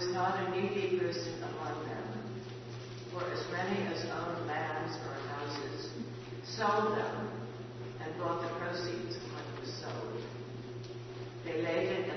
was not a needy person among them, for as many as owned lands or houses sold them and brought the proceeds of what was sold. They laid it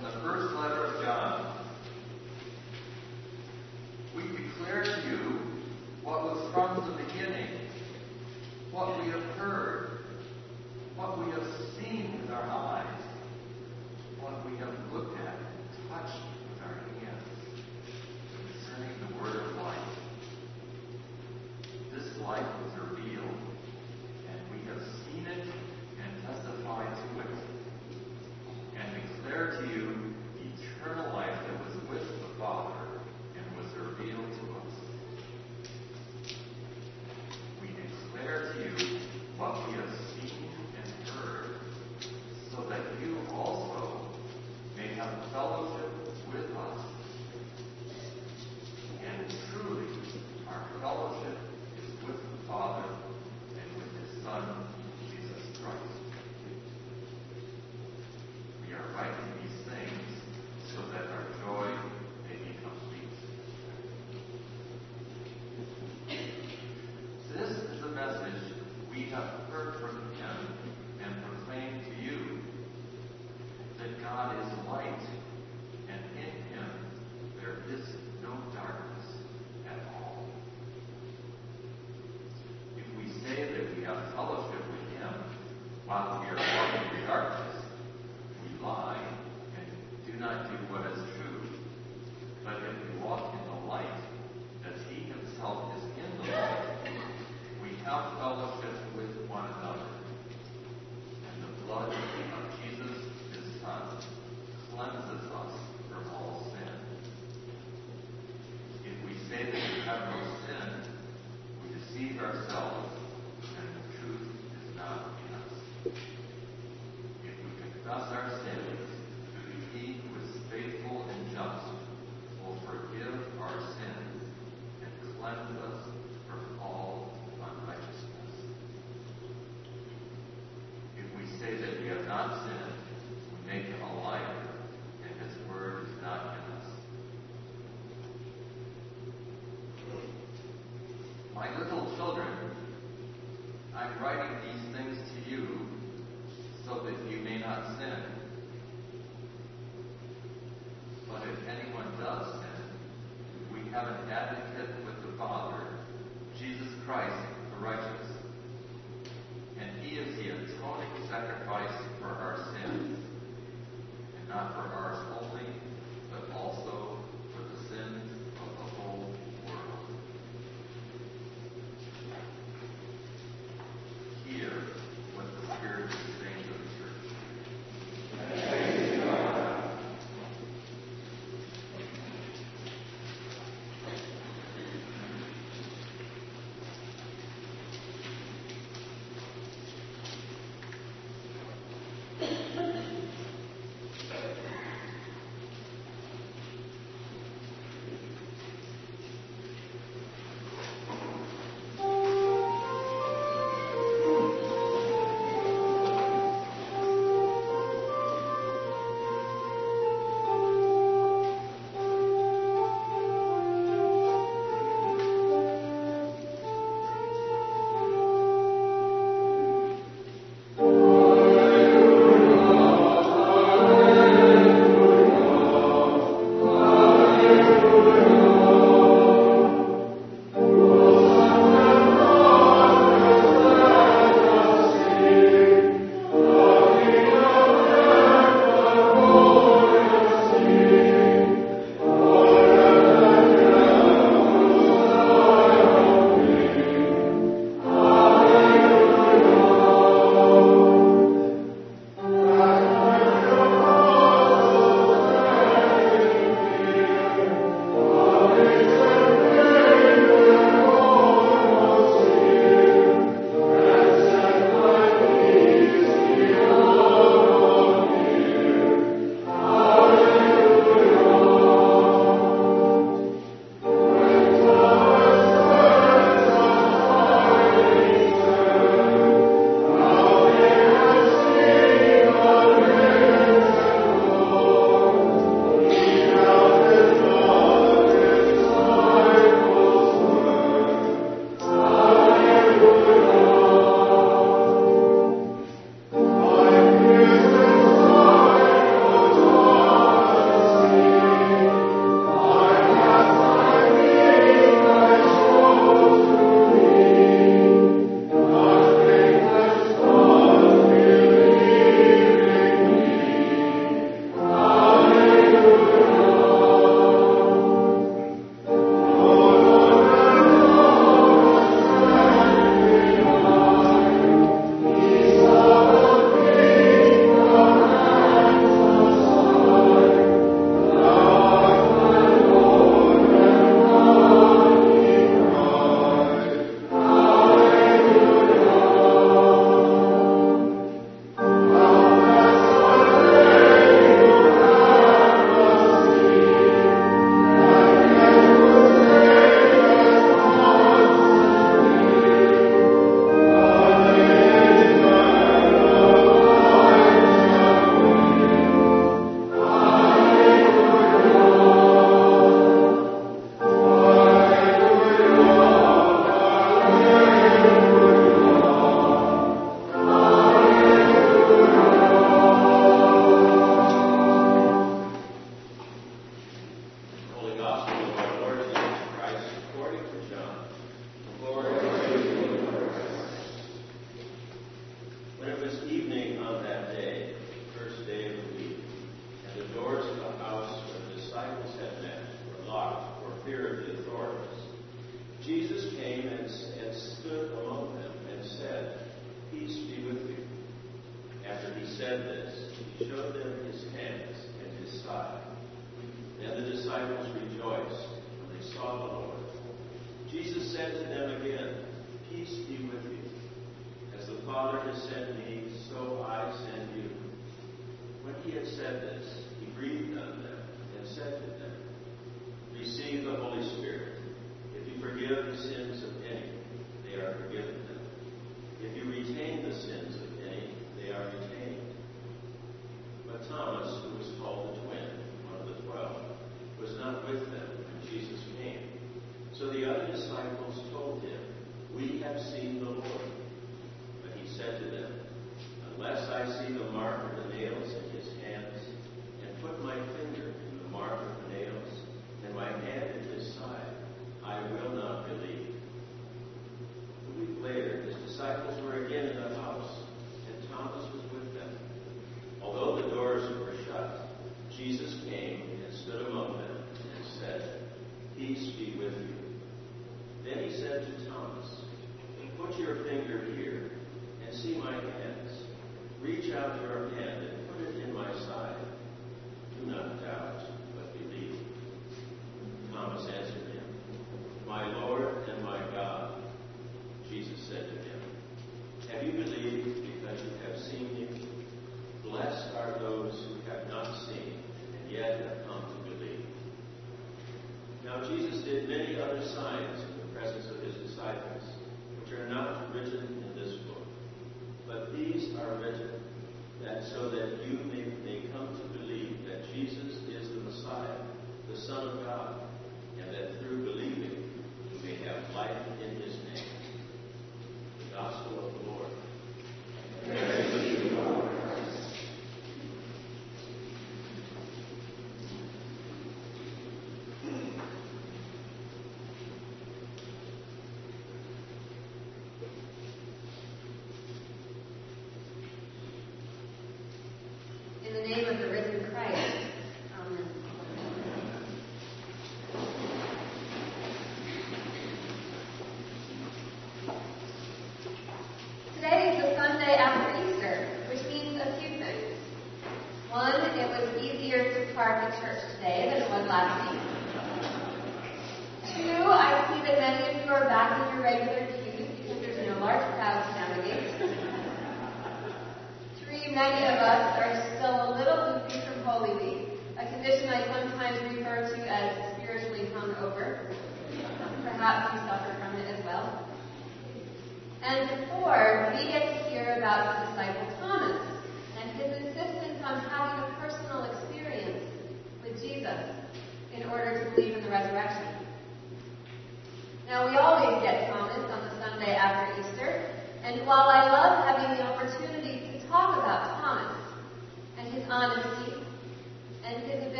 from the first letter of John. We declare to you what was from the beginning, what we have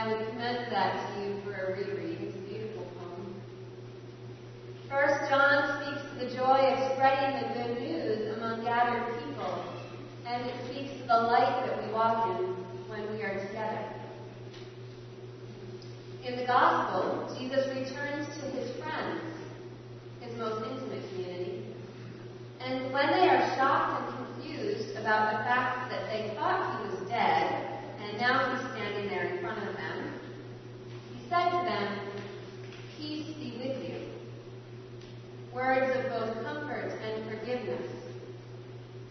I would commend that to you for a reread. It's a beautiful poem. First John speaks of the joy of spreading the good news among gathered people, and it speaks of the light that we walk in when we are together. In the Gospel, Jesus returns to his friends, his most intimate community, and when they are shocked and confused about the fact that they thought he was dead, and now he's standing there in front of them, he said to them, Peace be with you. Words of both comfort and forgiveness.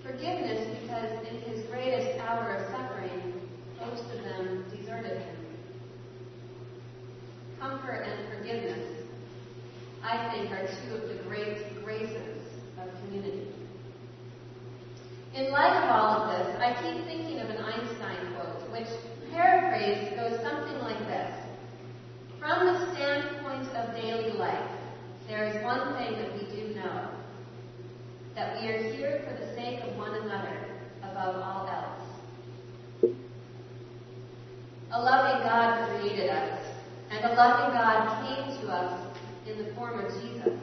Forgiveness because in his greatest hour of suffering, most of them deserted him. Comfort and forgiveness, I think, are two of the great graces of community. In light of all of this, I keep thinking of an Einstein quote, which paraphrased goes something like this. From the standpoint of daily life, there is one thing that we do know that we are here for the sake of one another above all else. A loving God created us, and a loving God came to us in the form of Jesus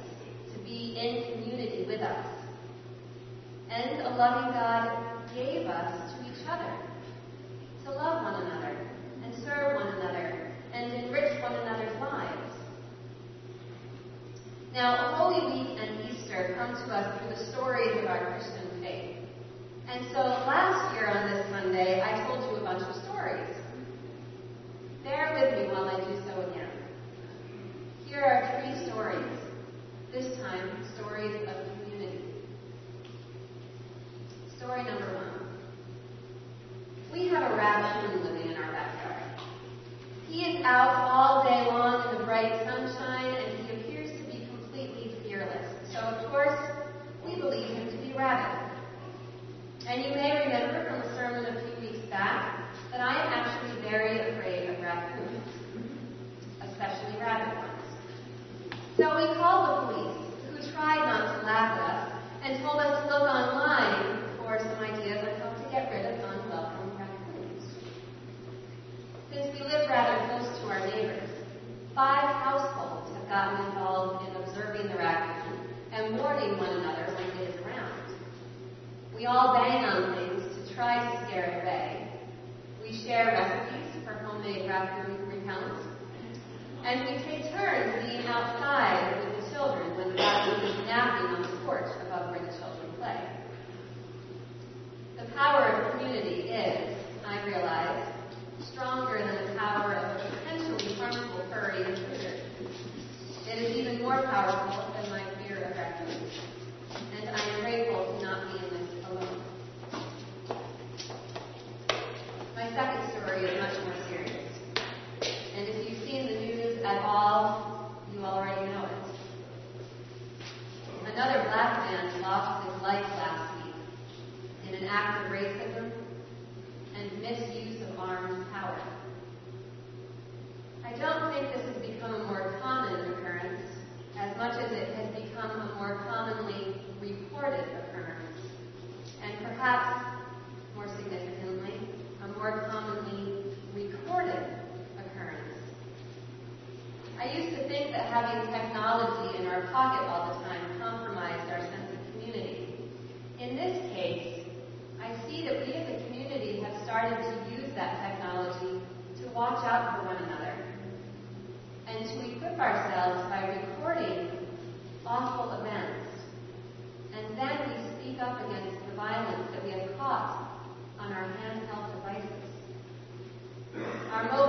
to be in community with us. And a loving God gave us to each other to love one another and serve one another and enrich Now, Holy Week and Easter come to us through the stories of our Christian faith. And so last year on this Sunday, I told you a bunch of stories. Bear with me while I do so again. Here are three stories. This time, stories of community. Story number one. We have a raccoon living in our backyard. He is out all day long in the bright sunshine and Our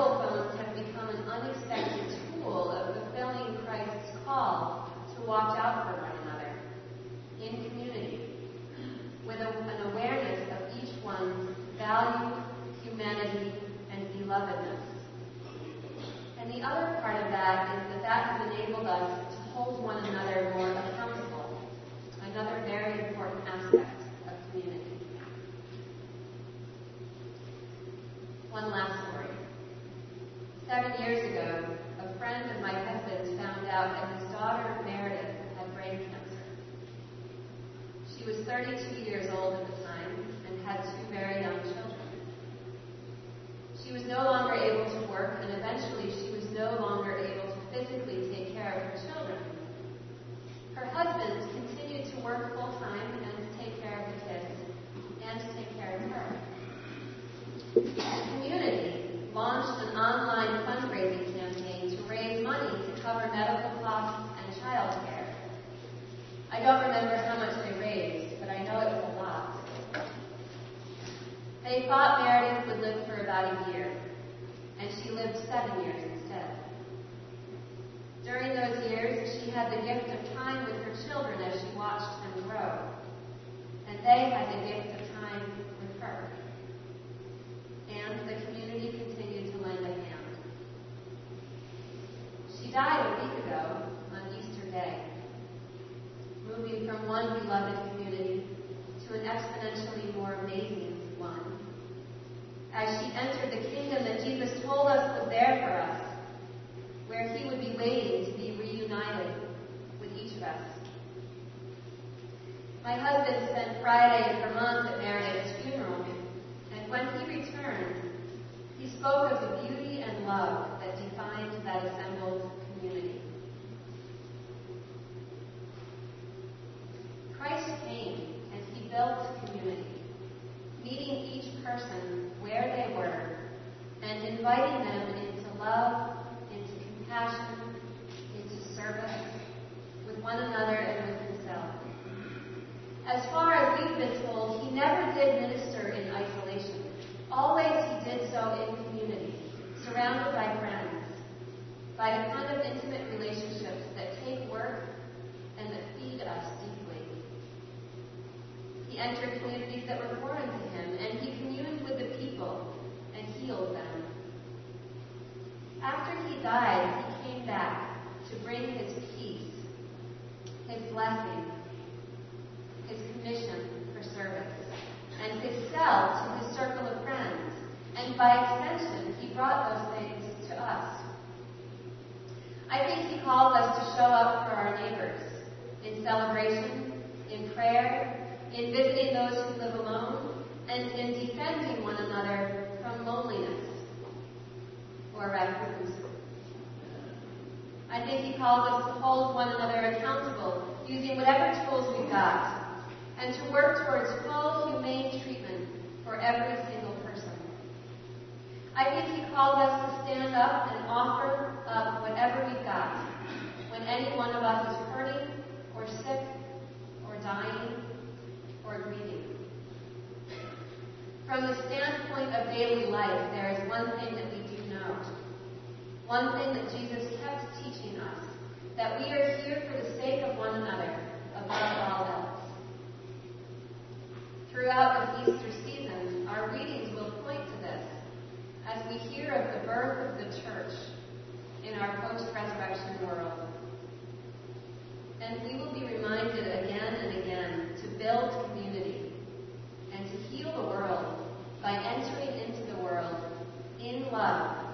and inviting them into love, into compassion, into service with one another and with himself. As far as we've been told, he never did minister in isolation. Always he did so in community, surrounded by friends, by the kind of intimate relationships that take work and that feed us deeply. He entered communities that were foreign to him, and he communed with the people and healed them. he died, he came back to bring his peace, his blessing, his commission for service, and his cell to his circle of friends. And by extension, he brought those things to us. I think he calls us to show up for our neighbors in celebration, in prayer, in visiting those who live alone, and in defending one another from loneliness or raccoons. I think he calls us to hold one another accountable using whatever tools we've got and to work towards full humane treatment for every single person. I think he calls us to stand up and offer up whatever we've got when any one of us is hurting or sick or dying or grieving. From the standpoint of daily life, there is one thing that we do know. One thing that Jesus kept teaching us that we are here for the sake of one another above all else. Throughout the Easter season, our readings will point to this as we hear of the birth of the church in our post resurrection world. And we will be reminded again and again to build community and to heal the world by entering into the world in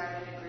started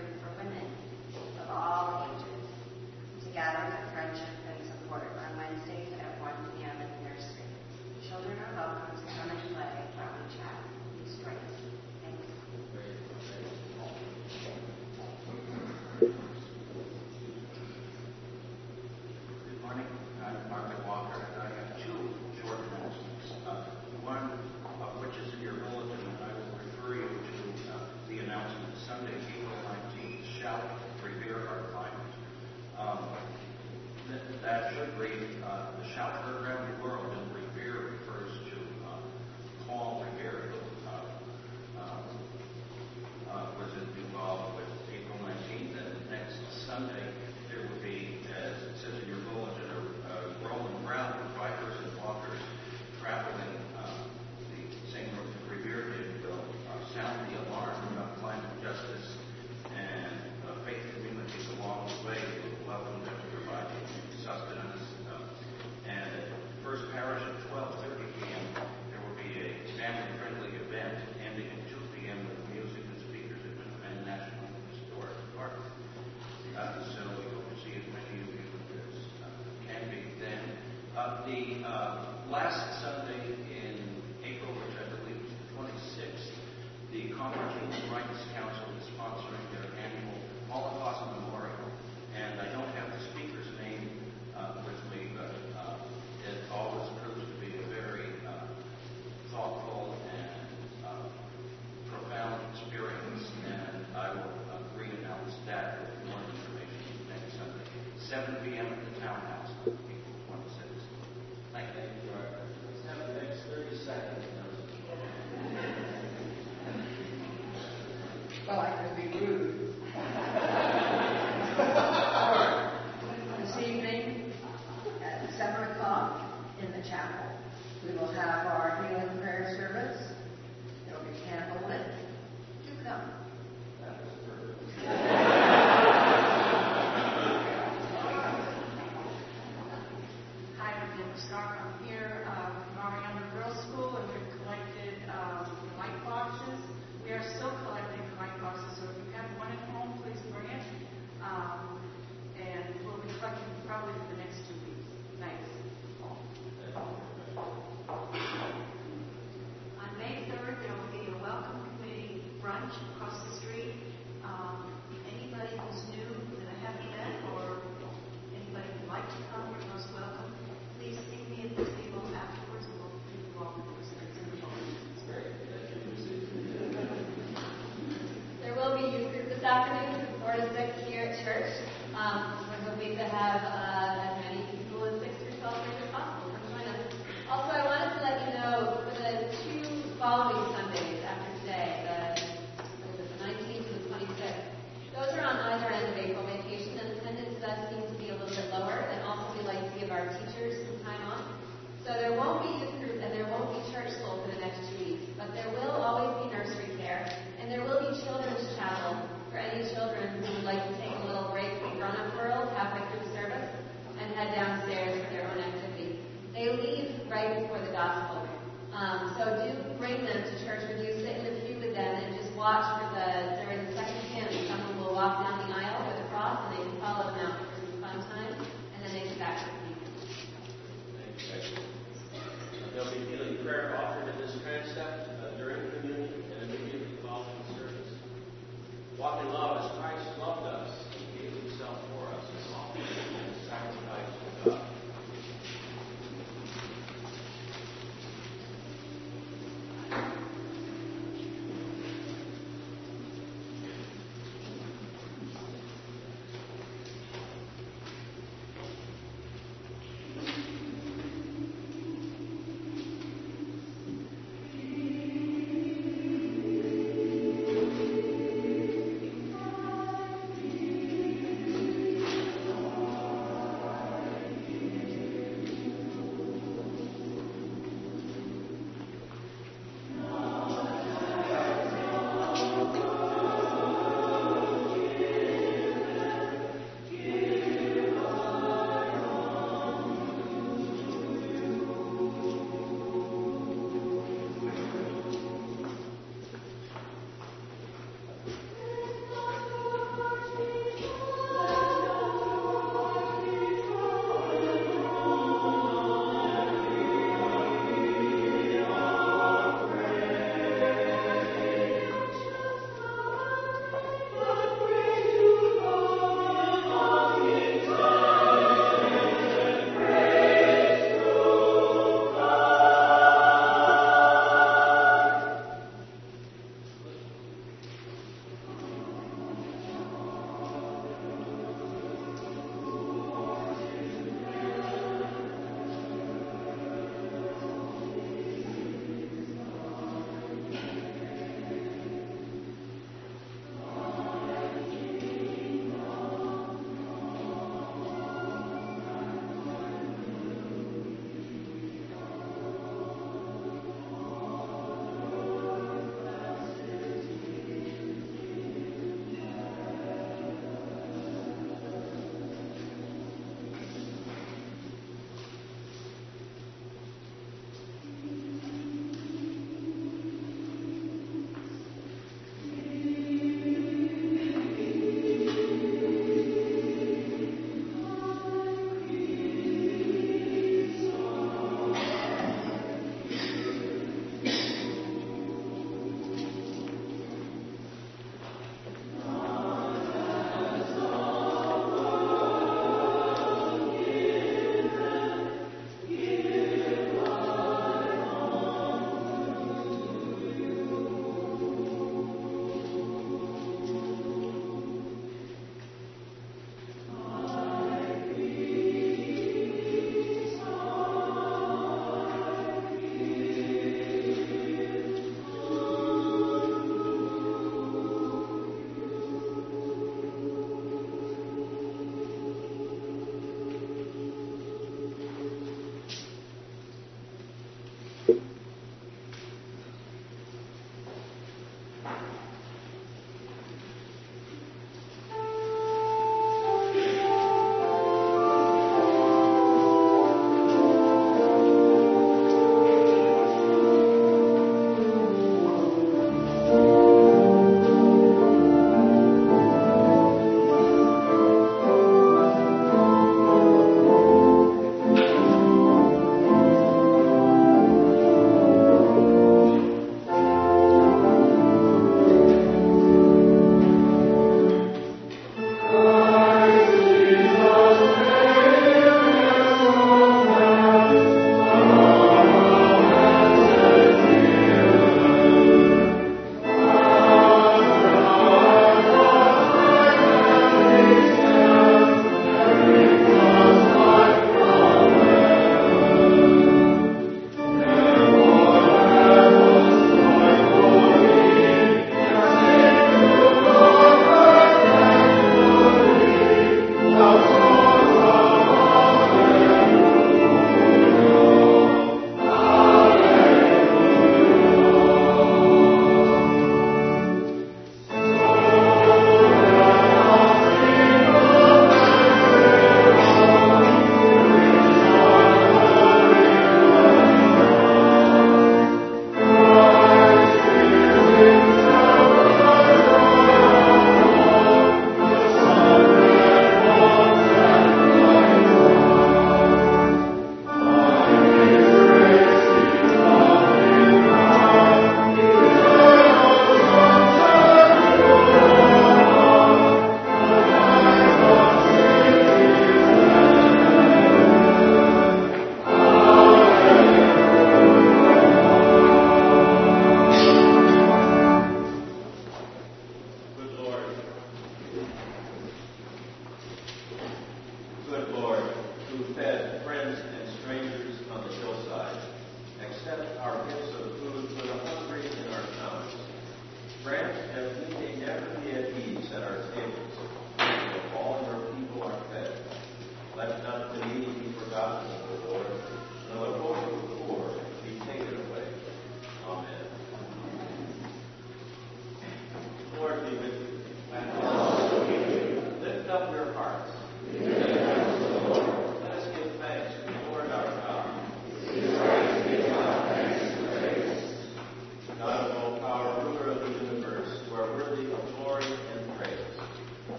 we will have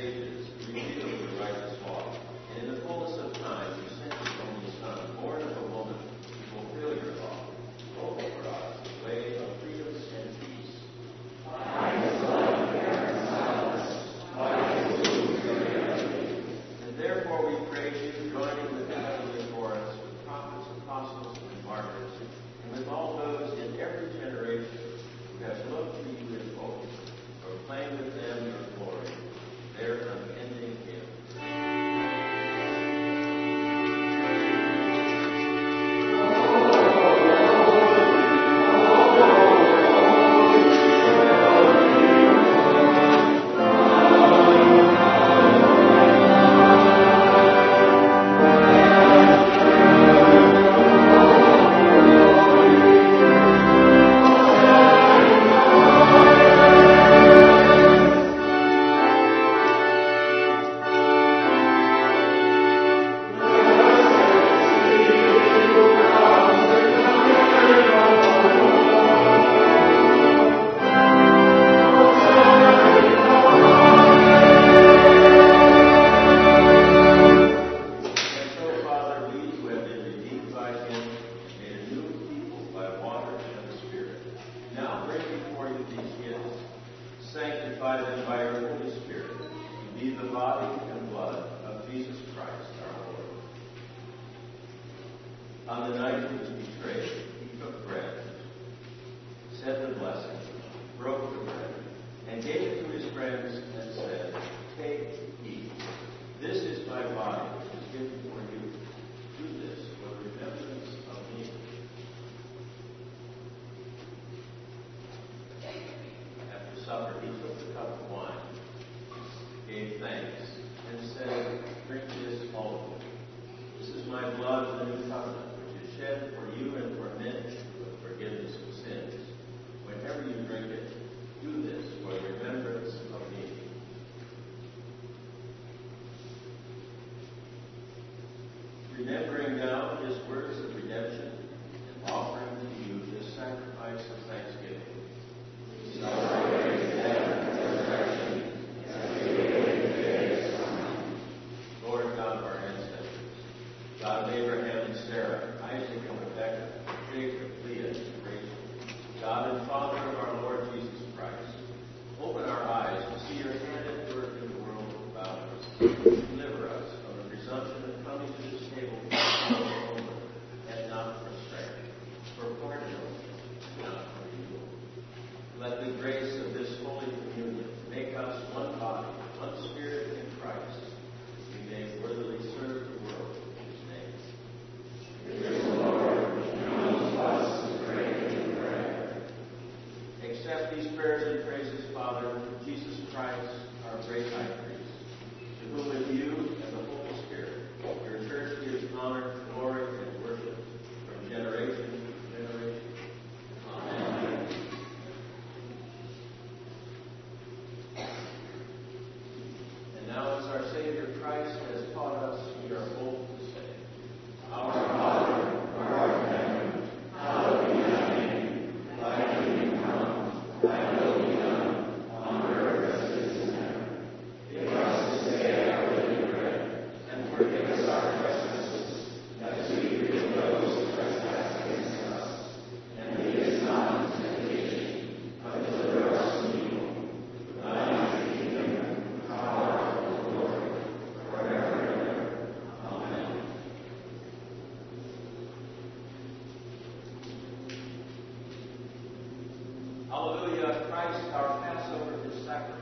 stages revealed Hallelujah. Christ, our Passover, is sacrificed